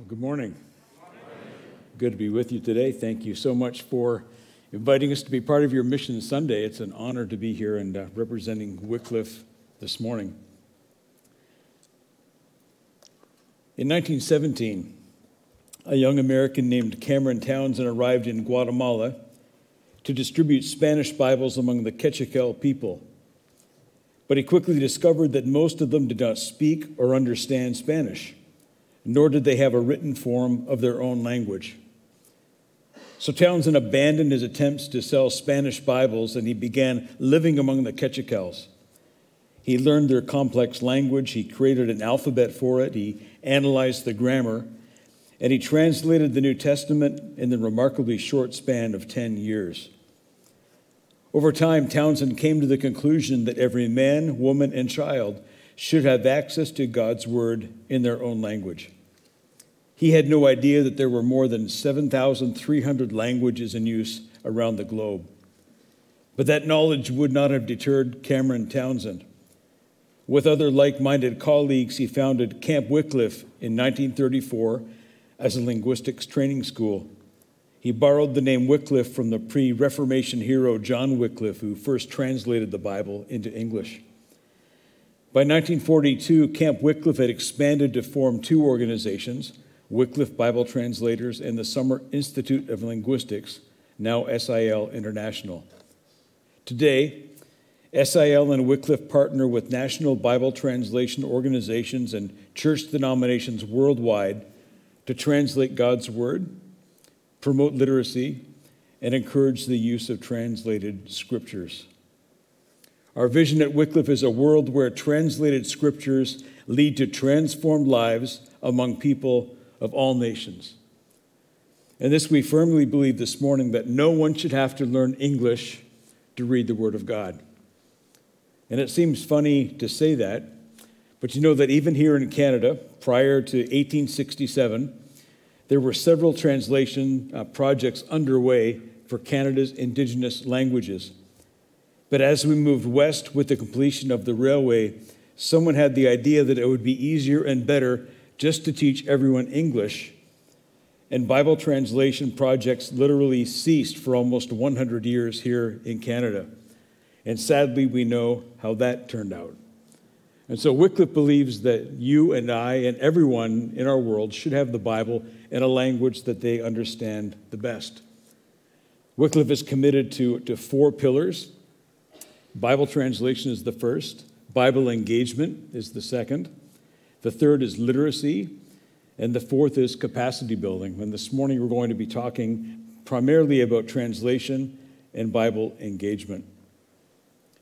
Well, good morning. Good to be with you today. Thank you so much for inviting us to be part of your Mission Sunday. It's an honor to be here and uh, representing Wycliffe this morning. In 1917, a young American named Cameron Townsend arrived in Guatemala to distribute Spanish Bibles among the Cakchiquel people. But he quickly discovered that most of them did not speak or understand Spanish nor did they have a written form of their own language. So Townsend abandoned his attempts to sell Spanish Bibles and he began living among the Cakchiquels. He learned their complex language, he created an alphabet for it, he analyzed the grammar, and he translated the New Testament in the remarkably short span of 10 years. Over time, Townsend came to the conclusion that every man, woman, and child should have access to God's Word in their own language. He had no idea that there were more than 7,300 languages in use around the globe. But that knowledge would not have deterred Cameron Townsend. With other like minded colleagues, he founded Camp Wycliffe in 1934 as a linguistics training school. He borrowed the name Wycliffe from the pre Reformation hero John Wycliffe, who first translated the Bible into English. By 1942, Camp Wycliffe had expanded to form two organizations Wycliffe Bible Translators and the Summer Institute of Linguistics, now SIL International. Today, SIL and Wycliffe partner with national Bible translation organizations and church denominations worldwide to translate God's Word, promote literacy, and encourage the use of translated scriptures. Our vision at Wycliffe is a world where translated scriptures lead to transformed lives among people of all nations. And this we firmly believe this morning that no one should have to learn English to read the Word of God. And it seems funny to say that, but you know that even here in Canada, prior to 1867, there were several translation uh, projects underway for Canada's Indigenous languages. But as we moved west with the completion of the railway, someone had the idea that it would be easier and better just to teach everyone English. And Bible translation projects literally ceased for almost 100 years here in Canada. And sadly, we know how that turned out. And so Wycliffe believes that you and I and everyone in our world should have the Bible in a language that they understand the best. Wycliffe is committed to, to four pillars Bible translation is the first, Bible engagement is the second, the third is literacy, and the fourth is capacity building. And this morning we're going to be talking primarily about translation and Bible engagement.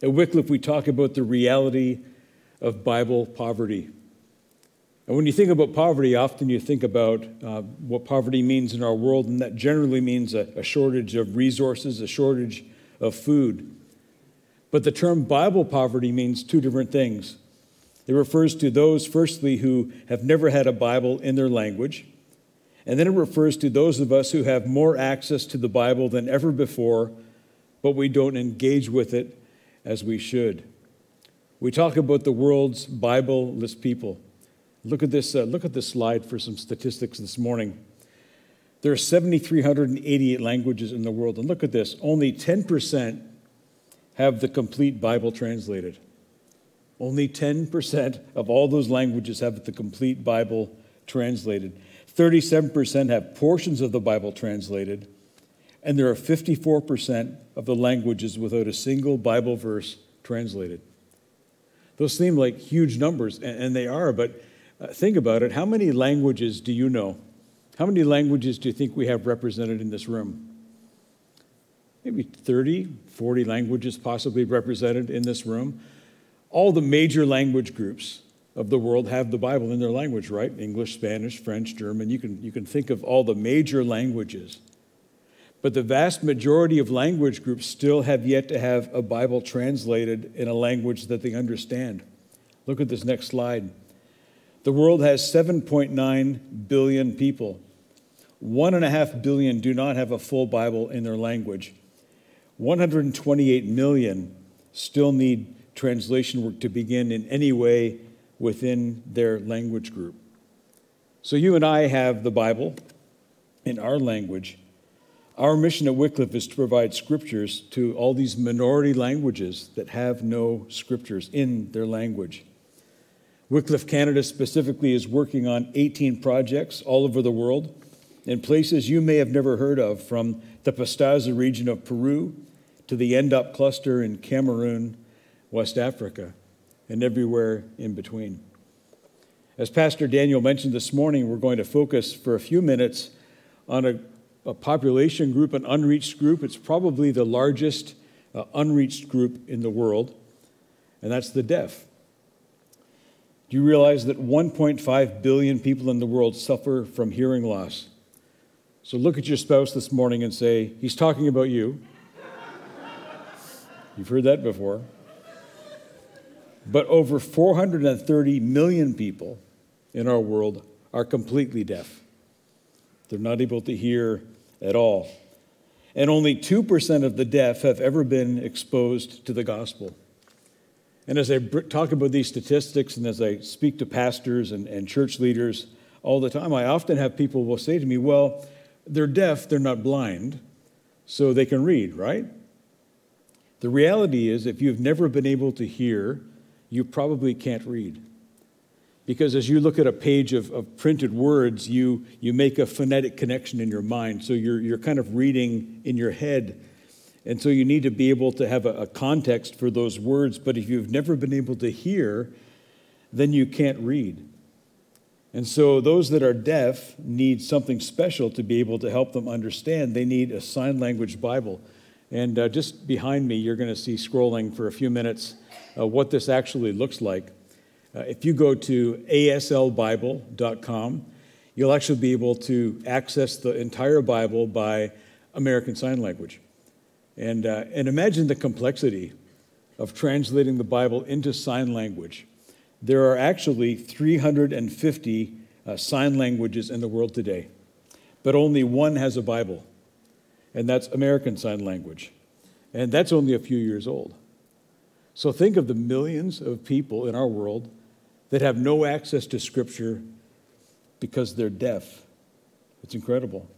At Wycliffe, we talk about the reality of Bible poverty. And when you think about poverty, often you think about uh, what poverty means in our world, and that generally means a, a shortage of resources, a shortage of food. But the term Bible poverty means two different things. It refers to those, firstly, who have never had a Bible in their language. And then it refers to those of us who have more access to the Bible than ever before, but we don't engage with it as we should. We talk about the world's Bible-less people. Look at this, uh, look at this slide for some statistics this morning. There are 7,388 languages in the world. And look at this only 10% have the complete Bible translated. Only 10% of all those languages have the complete Bible translated. 37% have portions of the Bible translated. And there are 54% of the languages without a single Bible verse translated. Those seem like huge numbers, and they are, but uh, think about it. How many languages do you know? How many languages do you think we have represented in this room? Maybe 30, 40 languages possibly represented in this room. All the major language groups of the world have the Bible in their language, right? English, Spanish, French, German. You can, you can think of all the major languages. But the vast majority of language groups still have yet to have a Bible translated in a language that they understand. Look at this next slide. The world has 7.9 billion people. One and a half billion do not have a full Bible in their language. 128 million still need translation work to begin in any way within their language group. So you and I have the Bible in our language. Our mission at Wycliffe is to provide scriptures to all these minority languages that have no scriptures in their language. Wycliffe Canada specifically is working on 18 projects all over the world in places you may have never heard of, from the Pastaza region of Peru to the Ndop cluster in Cameroon, West Africa, and everywhere in between. As Pastor Daniel mentioned this morning, we're going to focus for a few minutes on a, a population group, an unreached group. It's probably the largest uh, unreached group in the world, and that's the deaf. Do you realize that 1.5 billion people in the world suffer from hearing loss? So look at your spouse this morning and say, He's talking about you. You've heard that before. But over 430 million people in our world are completely deaf. They're not able to hear at all. And only 2% of the deaf have ever been exposed to the gospel. And as I talk about these statistics and as I speak to pastors and, and church leaders all the time, I often have people will say to me, Well, they're deaf, they're not blind, so they can read, right? The reality is, if you've never been able to hear, you probably can't read. Because as you look at a page of, of printed words, you, you make a phonetic connection in your mind. So you're, you're kind of reading in your head. And so you need to be able to have a, a context for those words. But if you've never been able to hear, then you can't read. And so, those that are deaf need something special to be able to help them understand. They need a sign language Bible. And uh, just behind me, you're going to see scrolling for a few minutes uh, what this actually looks like. Uh, if you go to aslbible.com, you'll actually be able to access the entire Bible by American Sign Language. And, uh, and imagine the complexity of translating the Bible into sign language. There are actually 350 uh, sign languages in the world today, but only one has a Bible, and that's American Sign Language. And that's only a few years old. So think of the millions of people in our world that have no access to Scripture because they're deaf. It's incredible.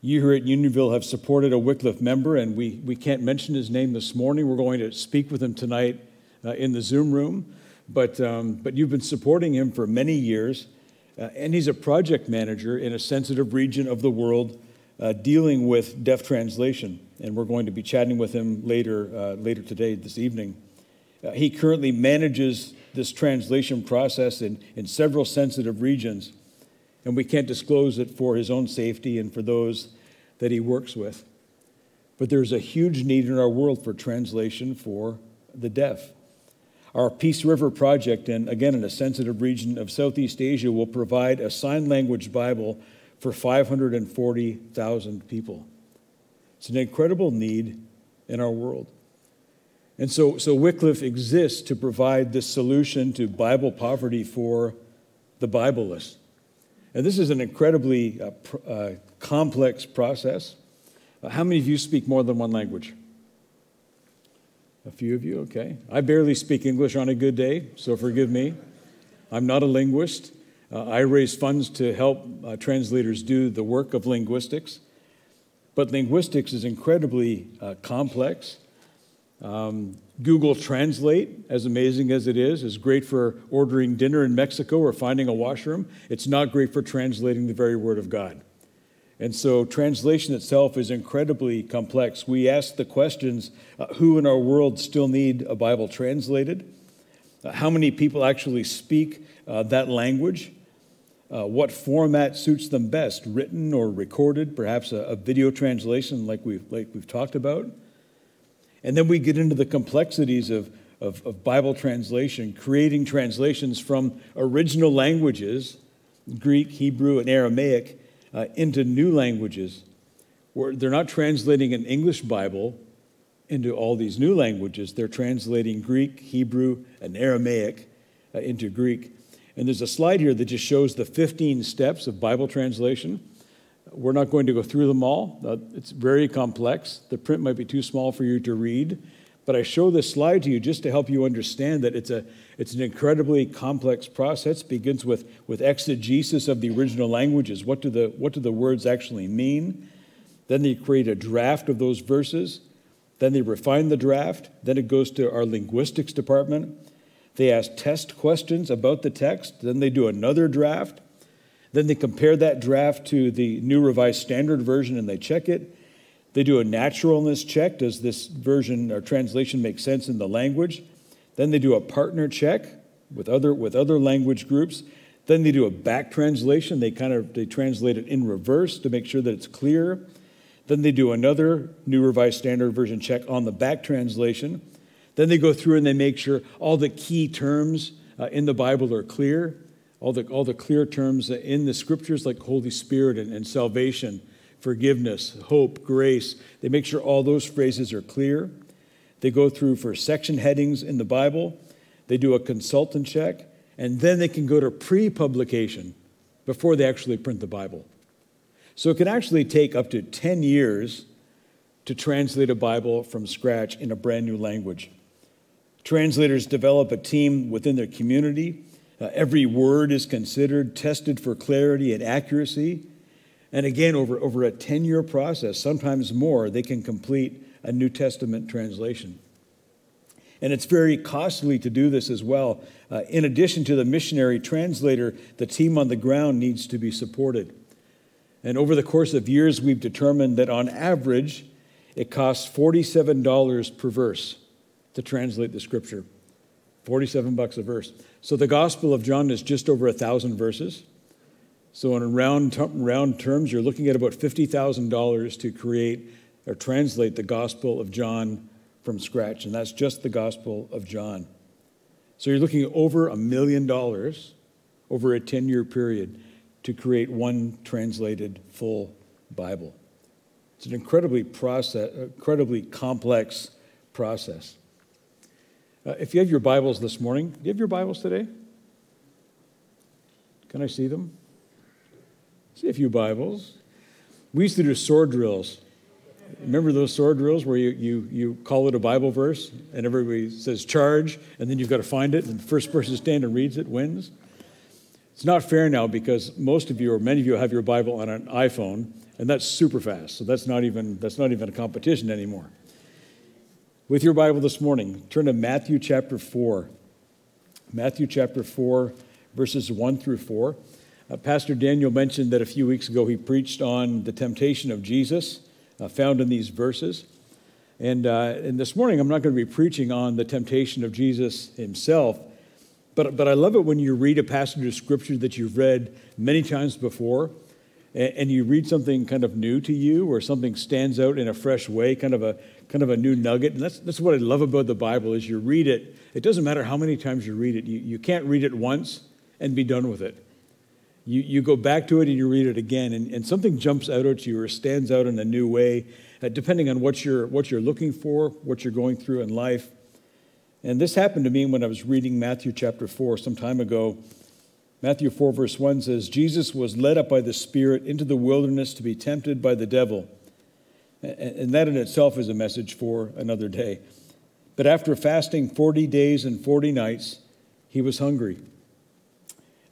You here at Unionville have supported a Wycliffe member, and we, we can't mention his name this morning. We're going to speak with him tonight uh, in the Zoom room but, um, but you've been supporting him for many years. Uh, and he's a project manager in a sensitive region of the world uh, dealing with deaf translation. And we're going to be chatting with him later, uh, later today, this evening. Uh, he currently manages this translation process in, in several sensitive regions, and we can't disclose it for his own safety and for those that he works with. But there's a huge need in our world for translation for the deaf. Our Peace River project, and again in a sensitive region of Southeast Asia, will provide a sign language Bible for 540,000 people. It's an incredible need in our world. And so, so Wycliffe exists to provide this solution to Bible poverty for the Bibleless. And this is an incredibly uh, pr- uh, complex process. Uh, how many of you speak more than one language? A few of you, okay. I barely speak English on a good day, so forgive me. I'm not a linguist. Uh, I raise funds to help uh, translators do the work of linguistics. But linguistics is incredibly uh, complex. Um, Google Translate, as amazing as it is, is great for ordering dinner in Mexico or finding a washroom. It's not great for translating the very word of God. And so translation itself is incredibly complex. We ask the questions uh, who in our world still need a Bible translated? Uh, how many people actually speak uh, that language? Uh, what format suits them best, written or recorded, perhaps a, a video translation like we've, like we've talked about? And then we get into the complexities of, of, of Bible translation, creating translations from original languages, Greek, Hebrew, and Aramaic, uh, into new languages where they're not translating an English Bible into all these new languages. They're translating Greek, Hebrew, and Aramaic uh, into Greek. And there's a slide here that just shows the 15 steps of Bible translation. We're not going to go through them all. Uh, it's very complex. The print might be too small for you to read, But I show this slide to you just to help you understand that it's, a, it's an incredibly complex process. It begins with, with exegesis of the original languages. What do, the, what do the words actually mean? Then they create a draft of those verses. Then they refine the draft. Then it goes to our linguistics department. They ask test questions about the text. Then they do another draft. Then they compare that draft to the New Revised Standard Version and they check it. They do a naturalness check. Does this version or translation make sense in the language? Then they do a partner check with other, with other language groups. Then they do a back translation. They kind of they translate it in reverse to make sure that it's clear. Then they do another New Revised Standard Version check on the back translation. Then they go through and they make sure all the key terms uh, in the Bible are clear, all the, all the clear terms in the scriptures like Holy Spirit and, and salvation forgiveness, hope, grace. They make sure all those phrases are clear. They go through for section headings in the Bible. They do a consultant check, and then they can go to pre publication before they actually print the Bible. So it can actually take up to 10 years to translate a Bible from scratch in a brand new language. Translators develop a team within their community. Uh, every word is considered, tested for clarity and accuracy. And again, over, over a 10 year process, sometimes more, they can complete a New Testament translation. And it's very costly to do this as well. Uh, in addition to the missionary translator, the team on the ground needs to be supported. And over the course of years, we've determined that on average, it costs $47 per verse to translate the scripture. 47 bucks a verse. So the Gospel of John is just over a thousand verses. So, in round, round terms, you're looking at about $50,000 to create or translate the Gospel of John from scratch, and that's just the Gospel of John. So, you're looking at over a million dollars over a 10 year period to create one translated full Bible. It's an incredibly, process, incredibly complex process. Uh, if you have your Bibles this morning, do you have your Bibles today? Can I see them? See a few Bibles. We used to do sword drills. Remember those sword drills where you, you, you call it a Bible verse and everybody says charge, and then you've got to find it, and the first person to stand and reads it wins? It's not fair now because most of you, or many of you, have your Bible on an iPhone, and that's super fast. So that's not even, that's not even a competition anymore. With your Bible this morning, turn to Matthew chapter 4. Matthew chapter 4, verses 1 through 4. Uh, Pastor Daniel mentioned that a few weeks ago he preached on the temptation of Jesus, uh, found in these verses. And, uh, and this morning I'm not going to be preaching on the temptation of Jesus himself, but, but I love it when you read a passage of scripture that you've read many times before and, and you read something kind of new to you or something stands out in a fresh way, kind of a, kind of a new nugget. And that's, that's what I love about the Bible is you read it. It doesn't matter how many times you read it. You, you can't read it once and be done with it you, you go back to it and you read it again, and, and something jumps out at you or stands out in a new way, uh, depending on what you're, what you're looking for, what you're going through in life. And this happened to me when I was reading Matthew chapter 4 some time ago. Matthew 4, verse 1 says, Jesus was led up by the Spirit into the wilderness to be tempted by the devil. And that in itself is a message for another day. But after fasting 40 days and 40 nights, he was hungry.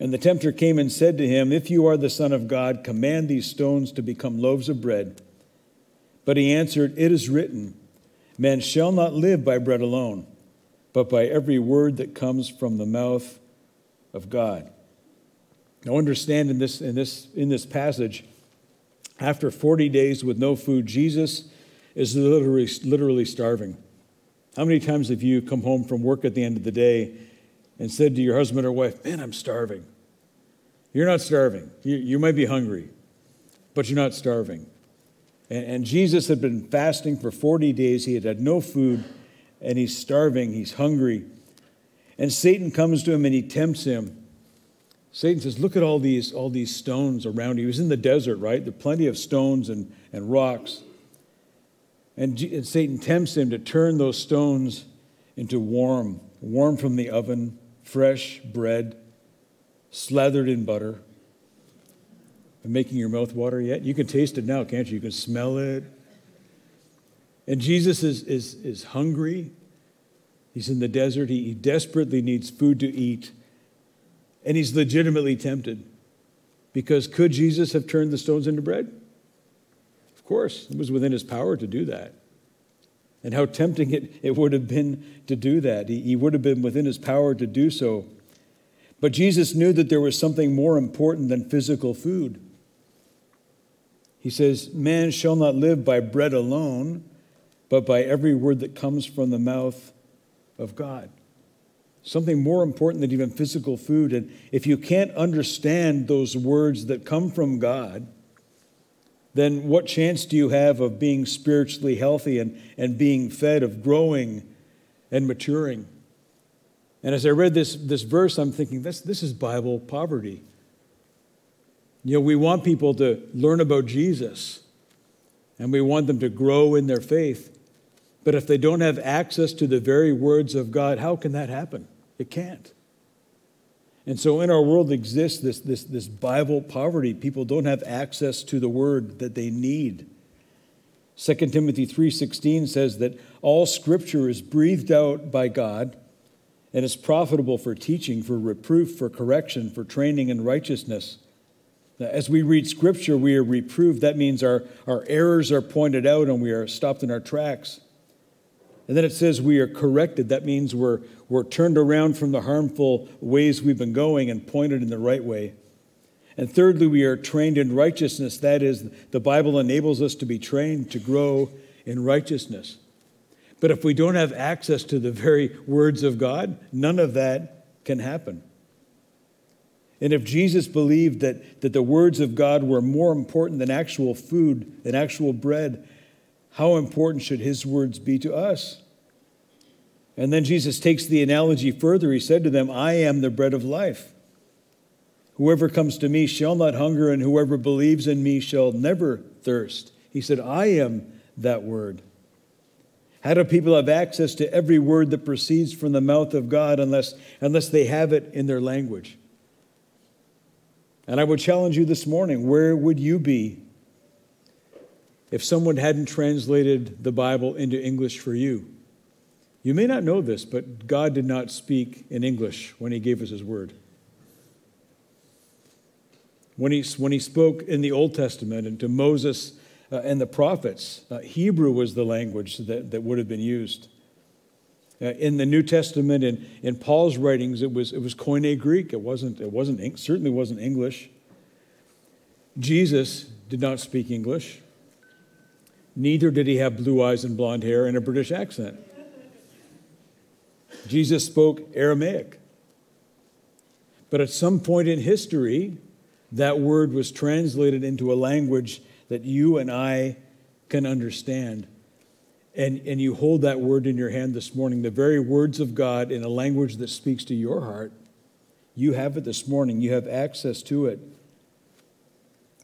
And the tempter came and said to him, If you are the Son of God, command these stones to become loaves of bread. But he answered, It is written, Man shall not live by bread alone, but by every word that comes from the mouth of God. Now, understand in this, in this, in this passage, after 40 days with no food, Jesus is literally, literally starving. How many times have you come home from work at the end of the day and said to your husband or wife, Man, I'm starving? You're not starving. You, you might be hungry, but you're not starving. And, and Jesus had been fasting for 40 days. He had had no food, and he's starving. He's hungry. And Satan comes to him and he tempts him. Satan says, Look at all these, all these stones around you. He was in the desert, right? There are plenty of stones and, and rocks. And, and Satan tempts him to turn those stones into warm, warm from the oven, fresh bread slathered in butter. And making your mouth water yet? You can taste it now, can't you? You can smell it. And Jesus is, is, is hungry He's in the desert. He, he desperately needs food to eat. And he's legitimately tempted. Because could Jesus have turned the stones into bread? Of course, it was within his power to do that. And how tempting it, it would have been to do that. He, he would have been within his power to do so. But Jesus knew that there was something more important than physical food. He says, Man shall not live by bread alone, but by every word that comes from the mouth of God. Something more important than even physical food. And if you can't understand those words that come from God, then what chance do you have of being spiritually healthy and, and being fed, of growing and maturing? And as I read this, this verse, I'm thinking, this, this is Bible poverty. You know, we want people to learn about Jesus and we want them to grow in their faith. But if they don't have access to the very words of God, how can that happen? It can't. And so in our world exists this, this, this Bible poverty. People don't have access to the word that they need. 2 Timothy 3:16 says that all scripture is breathed out by God and is profitable for teaching, for reproof, for correction, for training in righteousness. As we read scripture, we are reproved. That means our, our errors are pointed out and we are stopped in our tracks. And then it says we are corrected. That means we're, we're turned around from the harmful ways we've been going and pointed in the right way. And thirdly, we are trained in righteousness. That is, the Bible enables us to be trained to grow in righteousness. But if we don't have access to the very words of God, none of that can happen. And if Jesus believed that, that the words of God were more important than actual food, than actual bread, how important should his words be to us? And then Jesus takes the analogy further. He said to them, I am the bread of life. Whoever comes to me shall not hunger, and whoever believes in me shall never thirst. He said, I am that word. How do people have access to every word that proceeds from the mouth of God unless, unless they have it in their language? And I would challenge you this morning where would you be if someone hadn't translated the Bible into English for you. You may not know this, but God did not speak in English when He gave us His word. When He, when he spoke in the Old Testament and to Moses uh, and the prophets, uh, Hebrew was the language that, that would have been used. Uh, in the New Testament, in, in Paul's writings, it was, it was Koine Greek. It wasn't, it wasn't, certainly wasn't English. Jesus did not speak English. Neither did he have blue eyes and blonde hair and a British accent. Jesus spoke Aramaic. But at some point in history, that word was translated into a language that you and I can understand. And, and you hold that word in your hand this morning, the very words of God in a language that speaks to your heart. You have it this morning, you have access to it.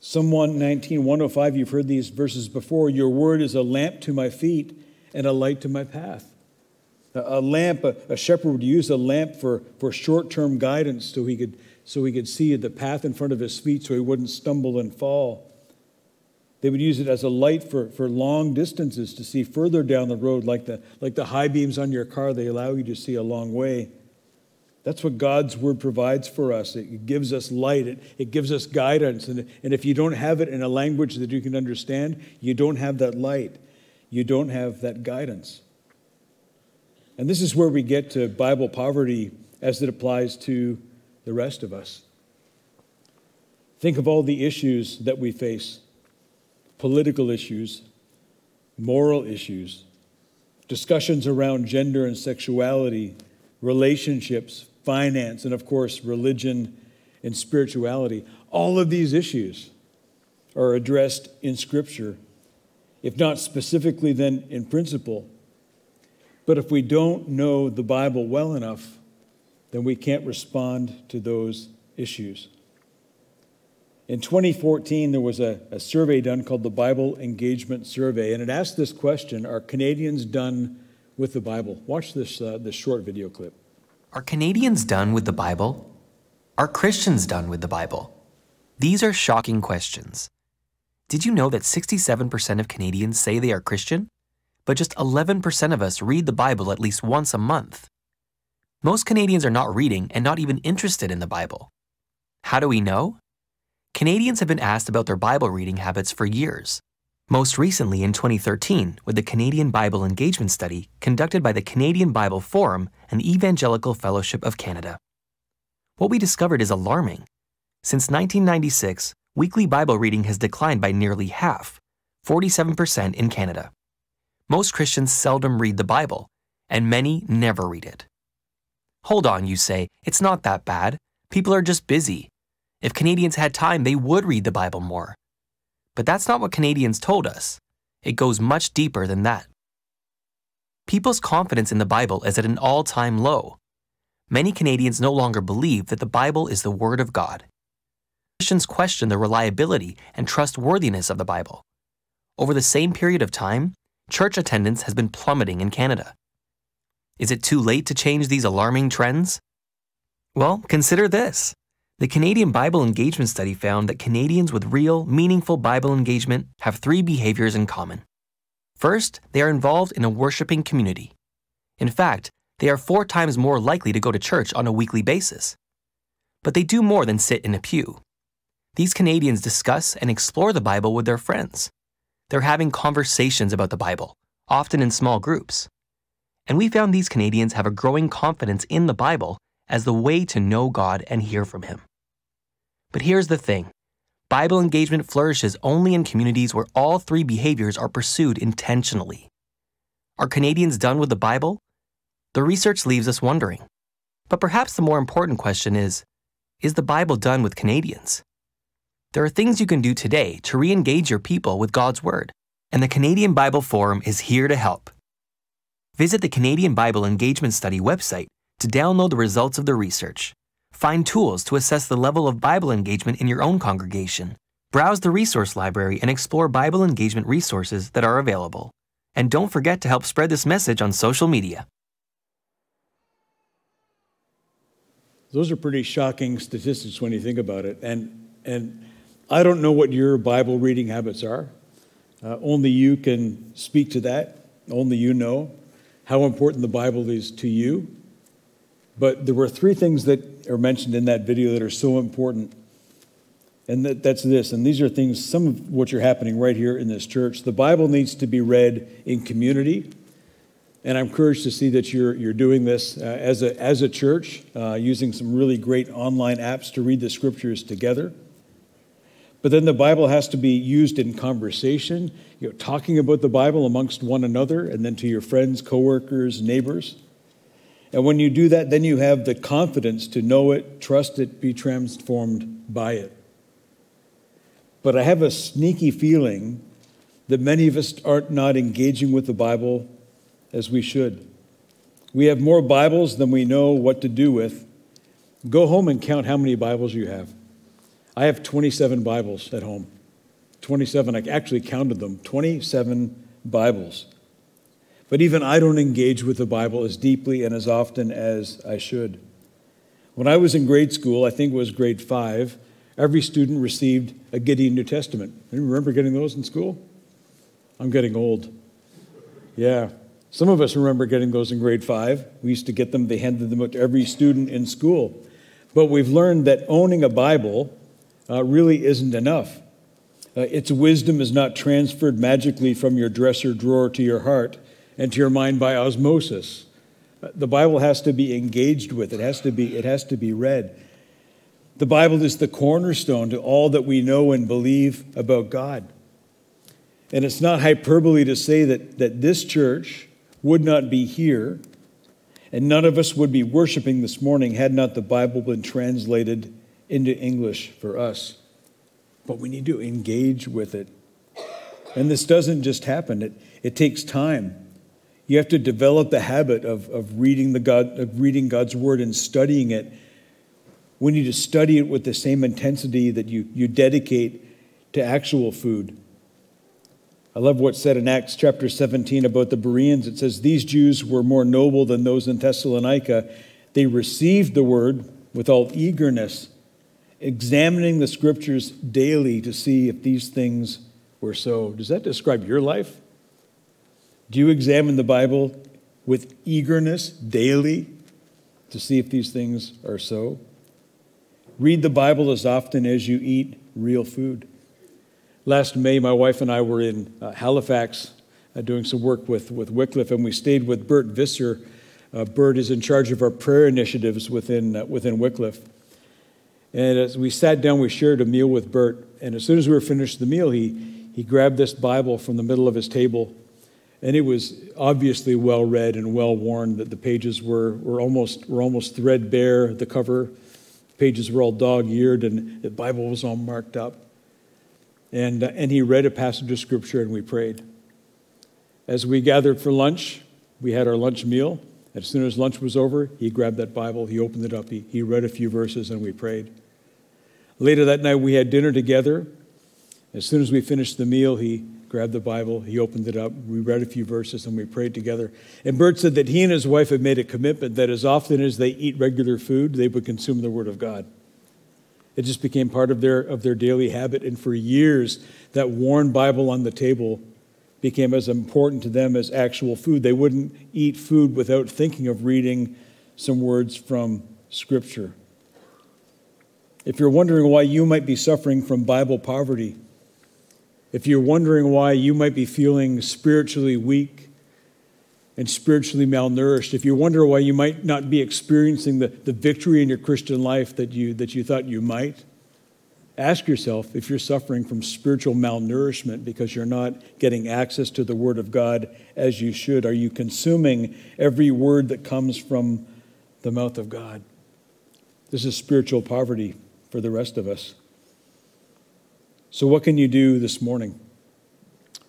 Psalm 119, 105, you've heard these verses before. Your word is a lamp to my feet and a light to my path. A, lamp, a, a shepherd would use a lamp for, for short term guidance so he, could, so he could see the path in front of his feet so he wouldn't stumble and fall. They would use it as a light for, for long distances to see further down the road, like the, like the high beams on your car, they allow you to see a long way. That's what God's word provides for us. It gives us light, it, it gives us guidance. And, and if you don't have it in a language that you can understand, you don't have that light. You don't have that guidance. And this is where we get to Bible poverty as it applies to the rest of us. Think of all the issues that we face political issues, moral issues, discussions around gender and sexuality, relationships, finance, and of course, religion and spirituality. All of these issues are addressed in Scripture, if not specifically, then in principle. But if we don't know the Bible well enough, then we can't respond to those issues. In 2014, there was a, a, survey done called the Bible Engagement Survey, and it asked this question Are Canadians done with the Bible? Watch this, uh, this short video clip. Are Canadians done with the Bible? Are Christians done with the Bible? These are shocking questions. Did you know that 67% of Canadians say they are Christian? But just 11% of us read the Bible at least once a month. Most Canadians are not reading and not even interested in the Bible. How do we know? Canadians have been asked about their Bible reading habits for years. Most recently in 2013, with the Canadian Bible Engagement Study conducted by the Canadian Bible Forum and the Evangelical Fellowship of Canada. What we discovered is alarming. Since 1996, weekly Bible reading has declined by nearly half, 47% in Canada. Most Christians seldom read the Bible, and many never read it. Hold on, you say, it's not that bad. People are just busy. If Canadians had time, they would read the Bible more. But that's not what Canadians told us. It goes much deeper than that. People's confidence in the Bible is at an all time low. Many Canadians no longer believe that the Bible is the Word of God. Christians question the reliability and trustworthiness of the Bible. Over the same period of time, church attendance has been plummeting in Canada. Is it too late to change these alarming trends? Well, consider this. The Canadian Bible Engagement Study found that Canadians with real, meaningful Bible engagement have three behaviors in common. First, they are involved in a worshiping community. In fact, they are four times more likely to go to church on a weekly basis. But they do more than sit in a pew. These Canadians discuss and explore the Bible with their friends. They're having conversations about the Bible, often in small groups. And we found these Canadians have a growing confidence in the Bible as the way to know God and hear from Him. But here's the thing Bible engagement flourishes only in communities where all three behaviors are pursued intentionally. Are Canadians done with the Bible? The research leaves us wondering. But perhaps the more important question is Is the Bible done with Canadians? There are things you can do today to re engage your people with God's Word, and the Canadian Bible Forum is here to help. Visit the Canadian Bible Engagement Study website to download the results of the research. Find tools to assess the level of Bible engagement in your own congregation. Browse the resource library and explore Bible engagement resources that are available. And don't forget to help spread this message on social media. Those are pretty shocking statistics when you think about it. And, and I don't know what your Bible reading habits are. Uh, only you can speak to that. Only you know how important the Bible is to you. But there were three things that are mentioned in that video that are so important. And that, that's this. And these are things, some of which are happening right here in this church. The Bible needs to be read in community. And I'm encouraged to see that you're, you're doing this uh, as, a, as a church, uh, using some really great online apps to read the scriptures together. But then the Bible has to be used in conversation, you know, talking about the Bible amongst one another, and then to your friends, coworkers, neighbors. And when you do that, then you have the confidence to know it, trust it, be transformed by it. But I have a sneaky feeling that many of us aren't not engaging with the Bible as we should. We have more Bibles than we know what to do with. Go home and count how many Bibles you have. I have 27 Bibles at home. 27, I actually counted them 27 Bibles. But even I don't engage with the Bible as deeply and as often as I should. When I was in grade school, I think it was grade five, every student received a Gideon New Testament. You remember getting those in school? I'm getting old. Yeah. Some of us remember getting those in grade five. We used to get them, they handed them out to every student in school. But we've learned that owning a Bible uh, really isn't enough. Uh, its wisdom is not transferred magically from your dresser drawer to your heart and to your mind by osmosis. The Bible has to be engaged with, it has to be, it has to be read. The Bible is the cornerstone to all that we know and believe about God. And it's not hyperbole to say that, that this church would not be here and none of us would be worshiping this morning had not the Bible been translated into English for us. But we need to engage with it. And this doesn't just happen, it, it takes time. You have to develop the habit of, of, reading the God, of reading God's word and studying it. We need to study it with the same intensity that you, you dedicate to actual food. I love what's said in Acts chapter 17 about the Bereans. It says, These Jews were more noble than those in Thessalonica. They received the word with all eagerness, examining the scriptures daily to see if these things were so. Does that describe your life? Do you examine the Bible with eagerness daily to see if these things are so? Read the Bible as often as you eat real food. Last May, my wife and I were in uh, Halifax uh, doing some work with, with Wycliffe, and we stayed with Bert Visser. Uh, Bert is in charge of our prayer initiatives within, uh, within Wycliffe. And as we sat down, we shared a meal with Bert. And as soon as we were finished the meal, he, he grabbed this Bible from the middle of his table. And it was obviously well read and well worn, that the pages were, were, almost, were almost threadbare. The cover pages were all dog eared, and the Bible was all marked up. And, uh, and he read a passage of scripture, and we prayed. As we gathered for lunch, we had our lunch meal. As soon as lunch was over, he grabbed that Bible, he opened it up, he, he read a few verses, and we prayed. Later that night, we had dinner together. As soon as we finished the meal, he grabbed the Bible, he opened it up, we read a few verses, and we prayed together. And Bert said that he and his wife had made a commitment that as often as they eat regular food, they would consume the Word of God. It just became part of their, of their daily habit. And for years, that worn Bible on the table became as important to them as actual food. They wouldn't eat food without thinking of reading some words from Scripture. If you're wondering why you might be suffering from Bible poverty, if you're wondering why you might be feeling spiritually weak and spiritually malnourished, if you wonder why you might not be experiencing the, the victory in your Christian life that you, that you thought you might, Ask yourself if you're suffering from spiritual malnourishment because you're not getting access to the Word of God as you should. Are you consuming every word that comes from the mouth of God? This is spiritual poverty for the rest of us. So, what can you do this morning?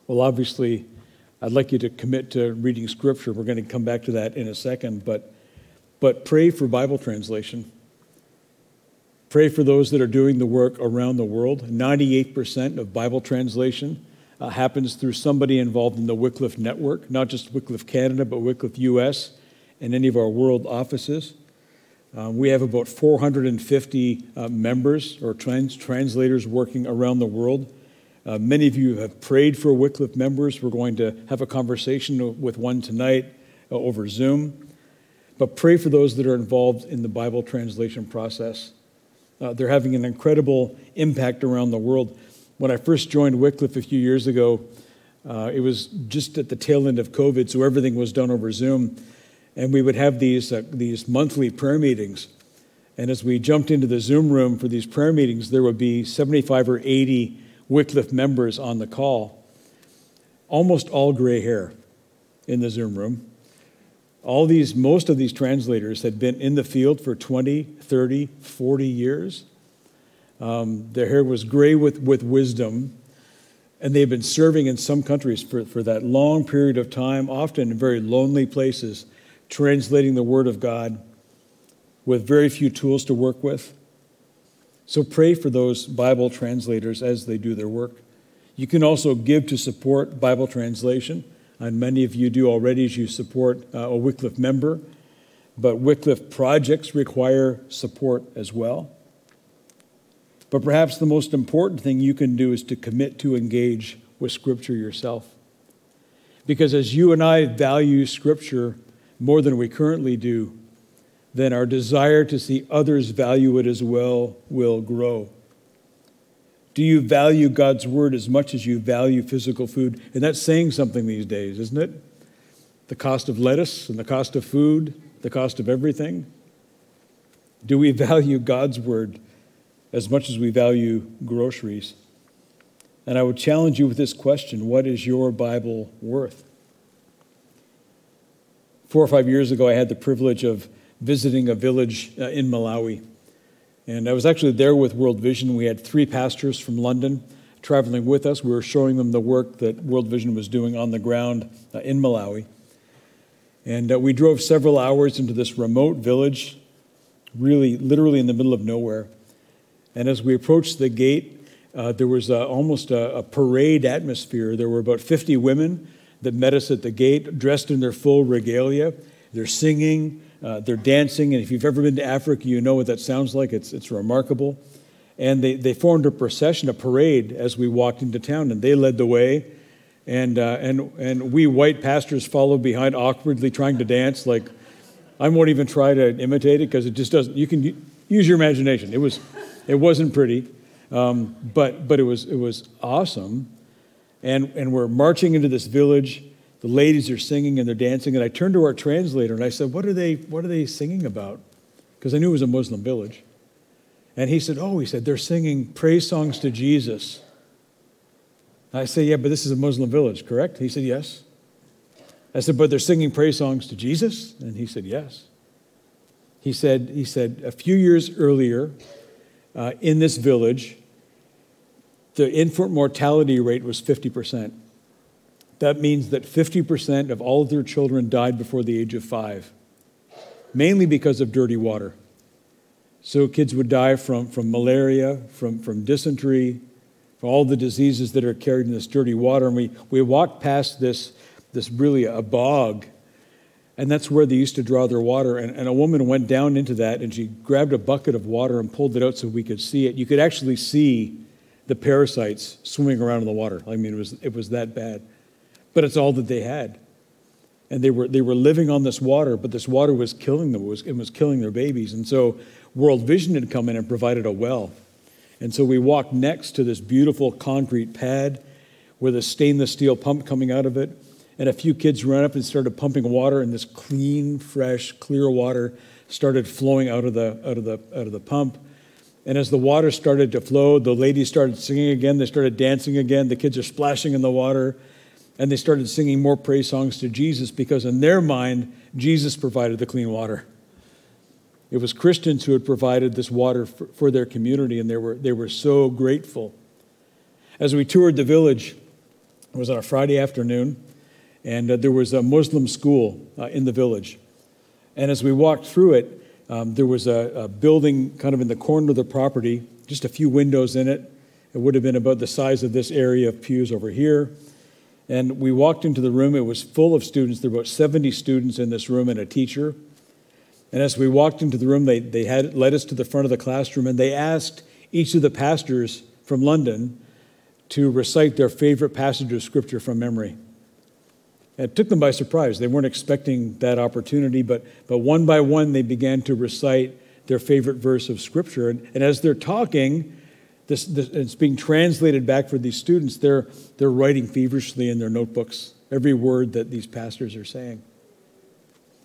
Well, obviously, I'd like you to commit to reading Scripture. We're going to come back to that in a second, but, but pray for Bible translation. Pray for those that are doing the work around the world. 98% of Bible translation uh, happens through somebody involved in the Wycliffe Network, not just Wycliffe Canada, but Wycliffe US and any of our world offices. Um, we have about 450 uh, members or trans- translators working around the world. Uh, many of you have prayed for Wycliffe members. We're going to have a conversation with one tonight uh, over Zoom. But pray for those that are involved in the Bible translation process. Uh, they're having an incredible impact around the world. When I first joined Wycliffe a few years ago, uh, it was just at the tail end of COVID, so everything was done over Zoom. And we would have these, uh, these monthly prayer meetings. And as we jumped into the Zoom room for these prayer meetings, there would be 75 or 80 Wycliffe members on the call, almost all gray hair in the Zoom room all these, most of these translators had been in the field for 20, 30, 40 years. Um, their hair was gray with, with wisdom, and they've been serving in some countries for, for that long period of time, often in very lonely places, translating the Word of God with very few tools to work with. So pray for those Bible translators as they do their work. You can also give to support Bible translation and many of you do already as you support uh, a Wycliffe member. But Wycliffe projects require support as well. But perhaps the most important thing you can do is to commit to engage with Scripture yourself. Because as you and I value Scripture more than we currently do, then our desire to see others value it as well will grow. Do you value God's word as much as you value physical food? And that's saying something these days, isn't it? The cost of lettuce and the cost of food, the cost of everything. Do we value God's word as much as we value groceries? And I would challenge you with this question What is your Bible worth? Four or five years ago, I had the privilege of visiting a village uh, in Malawi. And I was actually there with World Vision. We had three pastors from London traveling with us. We were showing them the work that World Vision was doing on the ground uh, in Malawi. And uh, we drove several hours into this remote village, really, literally in the middle of nowhere. And as we approached the gate, uh, there was uh, almost a, a parade atmosphere. There were about 50 women that met us at the gate, dressed in their full regalia. They're singing, uh, they're dancing, and if you've ever been to Africa, you know what that sounds like. It's, it's remarkable. And they, they formed a procession, a parade, as we walked into town, and they led the way. And, uh, and, and we white pastors followed behind awkwardly trying to dance. Like, I won't even try to imitate it because it just doesn't, you can use your imagination. It, was, it wasn't pretty, um, but, but it, was, it was awesome. And, and we're marching into this village. The ladies are singing and they're dancing. And I turned to our translator and I said, What are they, what are they singing about? Because I knew it was a Muslim village. And he said, Oh, he said, they're singing praise songs to Jesus. I said, Yeah, but this is a Muslim village, correct? He said, Yes. I said, But they're singing praise songs to Jesus? And he said, Yes. He said, he said A few years earlier, uh, in this village, the infant mortality rate was 50%. That means that 50% of all of their children died before the age of five, mainly because of dirty water. So kids would die from, from malaria, from, from dysentery, from all the diseases that are carried in this dirty water. And we, we walked past this, this really a bog, and that's where they used to draw their water. And, and a woman went down into that and she grabbed a bucket of water and pulled it out so we could see it. You could actually see the parasites swimming around in the water. I mean, it was, it was that bad. But it's all that they had. And they were, they were living on this water, but this water was killing them. It was, it was killing their babies. And so World Vision had come in and provided a well. And so we walked next to this beautiful concrete pad with a stainless steel pump coming out of it. And a few kids ran up and started pumping water, and this clean, fresh, clear water started flowing out of the, out of the, out of the pump. And as the water started to flow, the ladies started singing again. They started dancing again. The kids are splashing in the water. And they started singing more praise songs to Jesus because, in their mind, Jesus provided the clean water. It was Christians who had provided this water for, for their community, and they were, they were so grateful. As we toured the village, it was on a Friday afternoon, and uh, there was a Muslim school uh, in the village. And as we walked through it, um, there was a, a, building kind of in the corner of the property, just a few windows in it. It would have been about the size of this area of pews over here. And we walked into the room. It was full of students. There were about 70 students in this room and a teacher. And as we walked into the room, they, they had led us to the front of the classroom and they asked each of the pastors from London to recite their favorite passage of scripture from memory. It took them by surprise. They weren't expecting that opportunity, but, but one by one, they began to recite their favorite verse of Scripture. And, and as they're talking, this, this, it's being translated back for these students. They're, they're writing feverishly in their notebooks every word that these pastors are saying.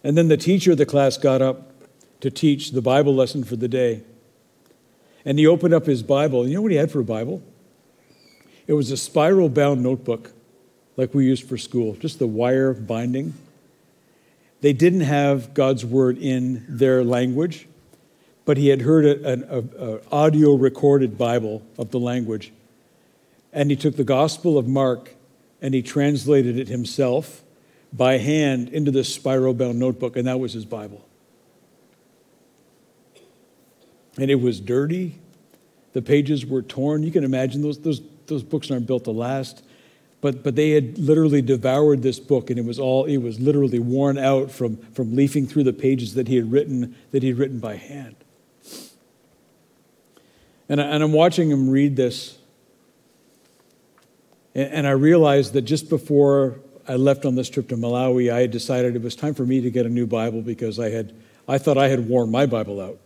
And then the teacher of the class got up to teach the Bible lesson for the day. And he opened up his Bible. You know what he had for a Bible? It was a spiral bound notebook like we used for school, just the wire binding. They didn't have God's word in their language, but he had heard an audio recorded Bible of the language. And he took the Gospel of Mark and he translated it himself by hand into this spiral bound notebook, and that was his Bible. And it was dirty. The pages were torn. You can imagine those, those, those books aren't built to last. But, but they had literally devoured this book, and it was all, it was literally worn out from, from leafing through the pages that he had written, that he had written by hand. And, I, and I'm watching him read this, and, and I realized that just before I left on this trip to Malawi, I had decided it was time for me to get a new Bible because I, had, I thought I had worn my Bible out.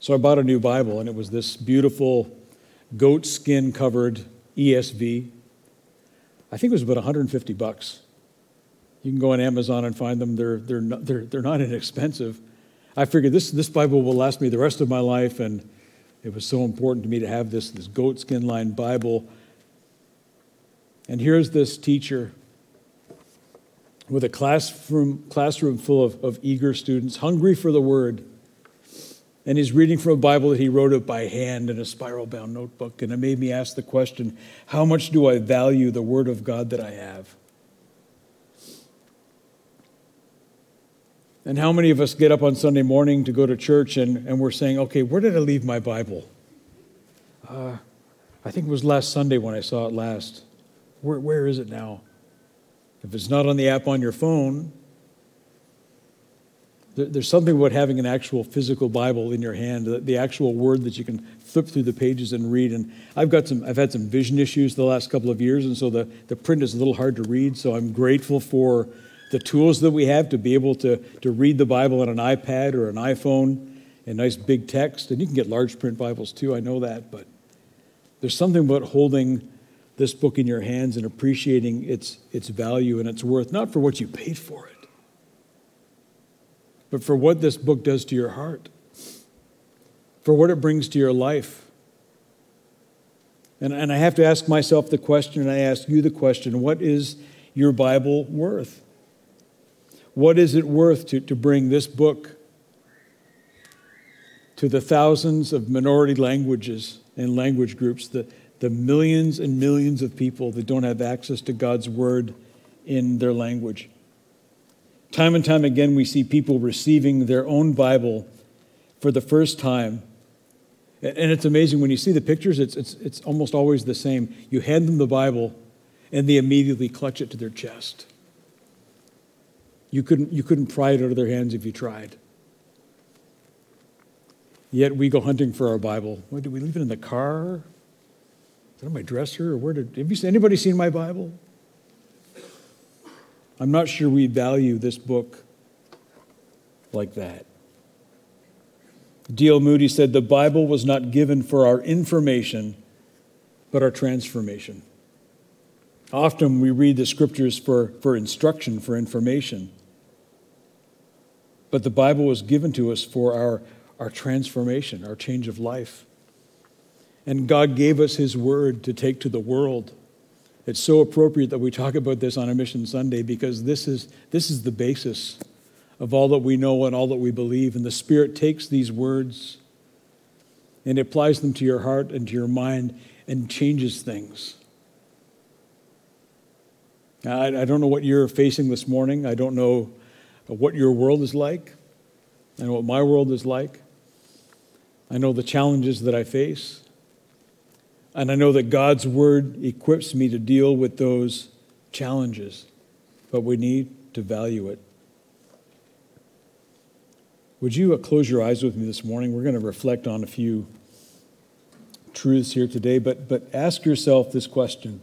So I bought a new Bible, and it was this beautiful goat skin covered ESV. I think it was about 150 bucks. You can go on Amazon and find them. They're, they're, not, they're, they're not inexpensive. I figured this, this Bible will last me the rest of my life, and it was so important to me to have this, this goatskin lined Bible. And here's this teacher with a classroom, classroom full of, of eager students, hungry for the word. And he's reading from a Bible that he wrote up by hand in a spiral bound notebook. And it made me ask the question how much do I value the Word of God that I have? And how many of us get up on Sunday morning to go to church and, and we're saying, okay, where did I leave my Bible? Uh, I think it was last Sunday when I saw it last. Where, where is it now? If it's not on the app on your phone, There's something about having an actual physical Bible in your hand, the actual word that you can flip through the pages and read. And I've got some, I've had some vision issues the last couple of years, and so the, the print is a little hard to read. So I'm grateful for the tools that we have to be able to, to read the Bible on an iPad or an iPhone and nice big text. And you can get large print Bibles too, I know that. But there's something about holding this book in your hands and appreciating its, its value and its worth, not for what you paid for it but for what this book does to your heart, for what it brings to your life. And, and I have to ask myself the question, and I ask you the question what is your Bible worth? What is it worth to, to bring this book to the thousands of minority languages and language groups, the, the millions and millions of people that don't have access to God's Word in their language? Time and time again, we see people receiving their own Bible for the first time. And it's amazing when you see the pictures, it's, it's, it's almost always the same. You hand them the Bible, and they immediately clutch it to their chest. You couldn't, you couldn't pry it out of their hands if you tried. Yet we go hunting for our Bible. What, did we leave it in the car? Is it on my dresser? Or where did, have you, anybody seen my Bible? I'm not sure we value this book like that. D.L. Moody said the Bible was not given for our information, but our transformation. Often we read the scriptures for, for instruction, for information. But the Bible was given to us for our, our transformation, our change of life. And God gave us His word to take to the world it's so appropriate that we talk about this on a Mission Sunday because this is, this is the basis of all that we know and all that we believe. And the Spirit takes these words and applies them to your heart and to your mind and changes things. I, I don't know what you're facing this morning. I don't know what your world is like. I know what my world is like. I know the challenges that I face. And I know that God's word equips me to deal with those challenges, but we need to value it. Would you uh, close your eyes with me this morning? We're going to reflect on a few truths here today, but, but ask yourself this question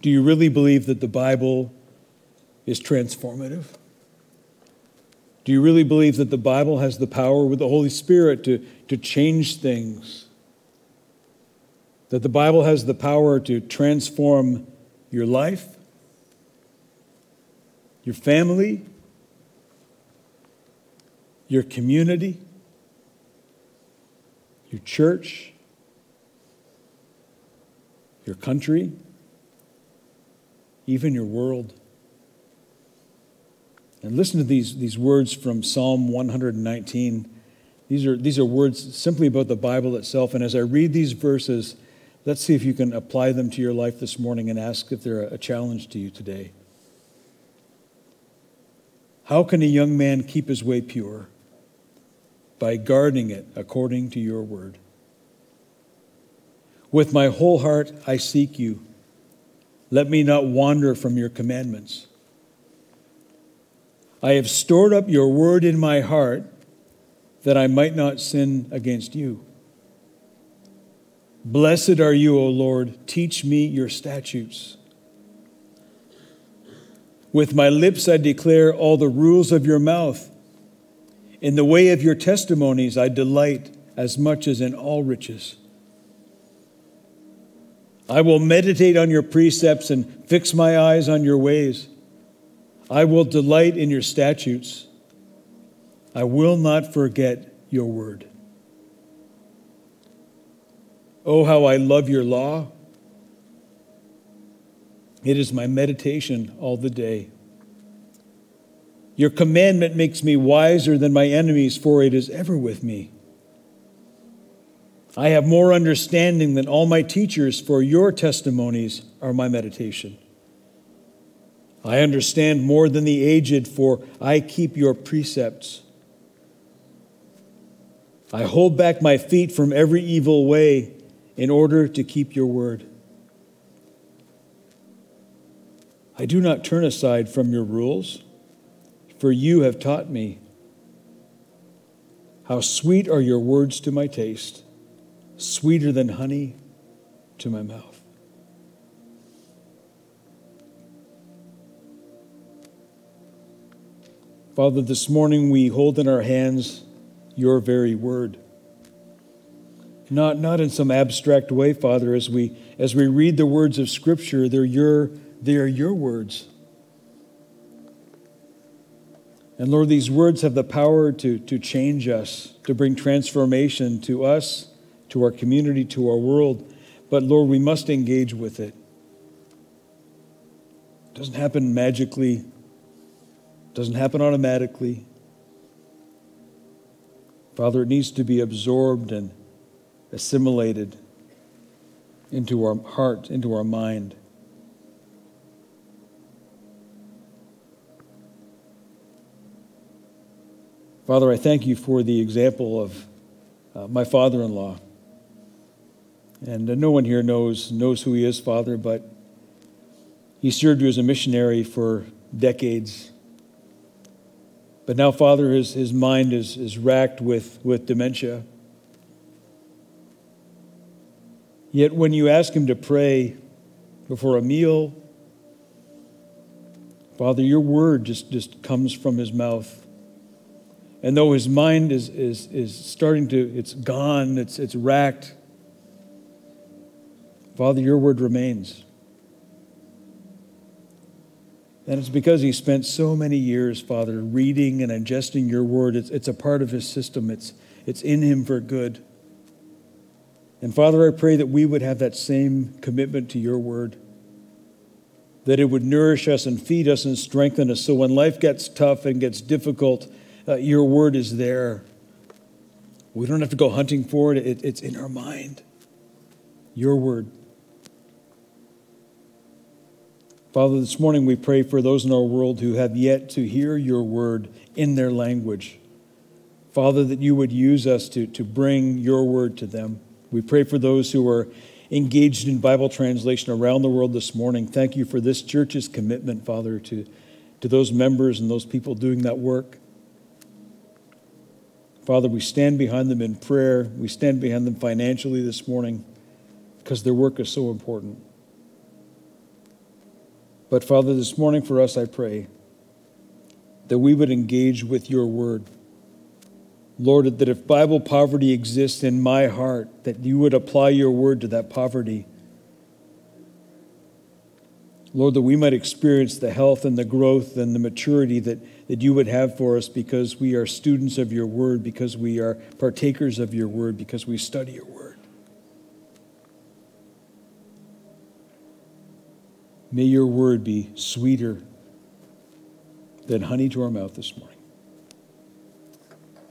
Do you really believe that the Bible is transformative? Do you really believe that the Bible has the power with the Holy Spirit to, to change things? That the Bible has the power to transform your life, your family, your community, your church, your country, even your world. And listen to these, these words from Psalm 119. These are, these are words simply about the Bible itself. And as I read these verses, Let's see if you can apply them to your life this morning and ask if they're a challenge to you today. How can a young man keep his way pure? By guarding it according to your word. With my whole heart I seek you. Let me not wander from your commandments. I have stored up your word in my heart that I might not sin against you. Blessed are you, O Lord. Teach me your statutes. With my lips I declare all the rules of your mouth. In the way of your testimonies I delight as much as in all riches. I will meditate on your precepts and fix my eyes on your ways. I will delight in your statutes. I will not forget your word. Oh, how I love your law. It is my meditation all the day. Your commandment makes me wiser than my enemies, for it is ever with me. I have more understanding than all my teachers, for your testimonies are my meditation. I understand more than the aged, for I keep your precepts. I hold back my feet from every evil way in order to keep your word. I do not turn aside from your rules, for you have taught me. How sweet are your words to my taste, sweeter than honey to my mouth. Father, this morning we hold in our hands your very word. Not, not in some abstract way, Father, as we, as we read the words of Scripture, they're your, they are your words. And Lord, these words have the power to, to change us, to bring transformation to us, to our community, to our world. But Lord, we must engage with it. It doesn't happen magically, it doesn't happen automatically. Father, it needs to be absorbed and assimilated into our heart, into our mind. Father, I thank you for the example of uh, my father in law. And uh, no one here knows, knows who he is, Father, but he served you as a missionary for decades. But now, Father, his, his mind is, is racked with, with dementia. Yet, when you ask him to pray before a meal, Father, your word just, just comes from his mouth. And though his mind is, is, is starting to, it's gone, it's, it's racked, Father, your word remains. And it's because he spent so many years, Father, reading and ingesting your word. It's, it's a part of his system, it's, it's in him for good. And Father, I pray that we would have that same commitment to your word, that it would nourish us and feed us and strengthen us. So when life gets tough and gets difficult, uh, your word is there. We don't have to go hunting for it, it it's in our mind. Your word. Father, this morning we pray for those in our world who have yet to hear your word in their language. Father, that you would use us to, to bring your word to them. We pray for those who are engaged in Bible translation around the world this morning. Thank you for this church's commitment, Father, to, to those members and those people doing that work. Father, we stand behind them in prayer. We stand behind them financially this morning because their work is so important. But Father, this morning for us, I pray that we would engage with your word. Lord, that if Bible poverty exists in my heart, that you would apply your word to that poverty Lord, that we might experience the health and the growth and the maturity that, that you would have for us because we are students of your word, because we are partakers of your word, because we study your word. May your word be sweeter than honey to our mouth this morning.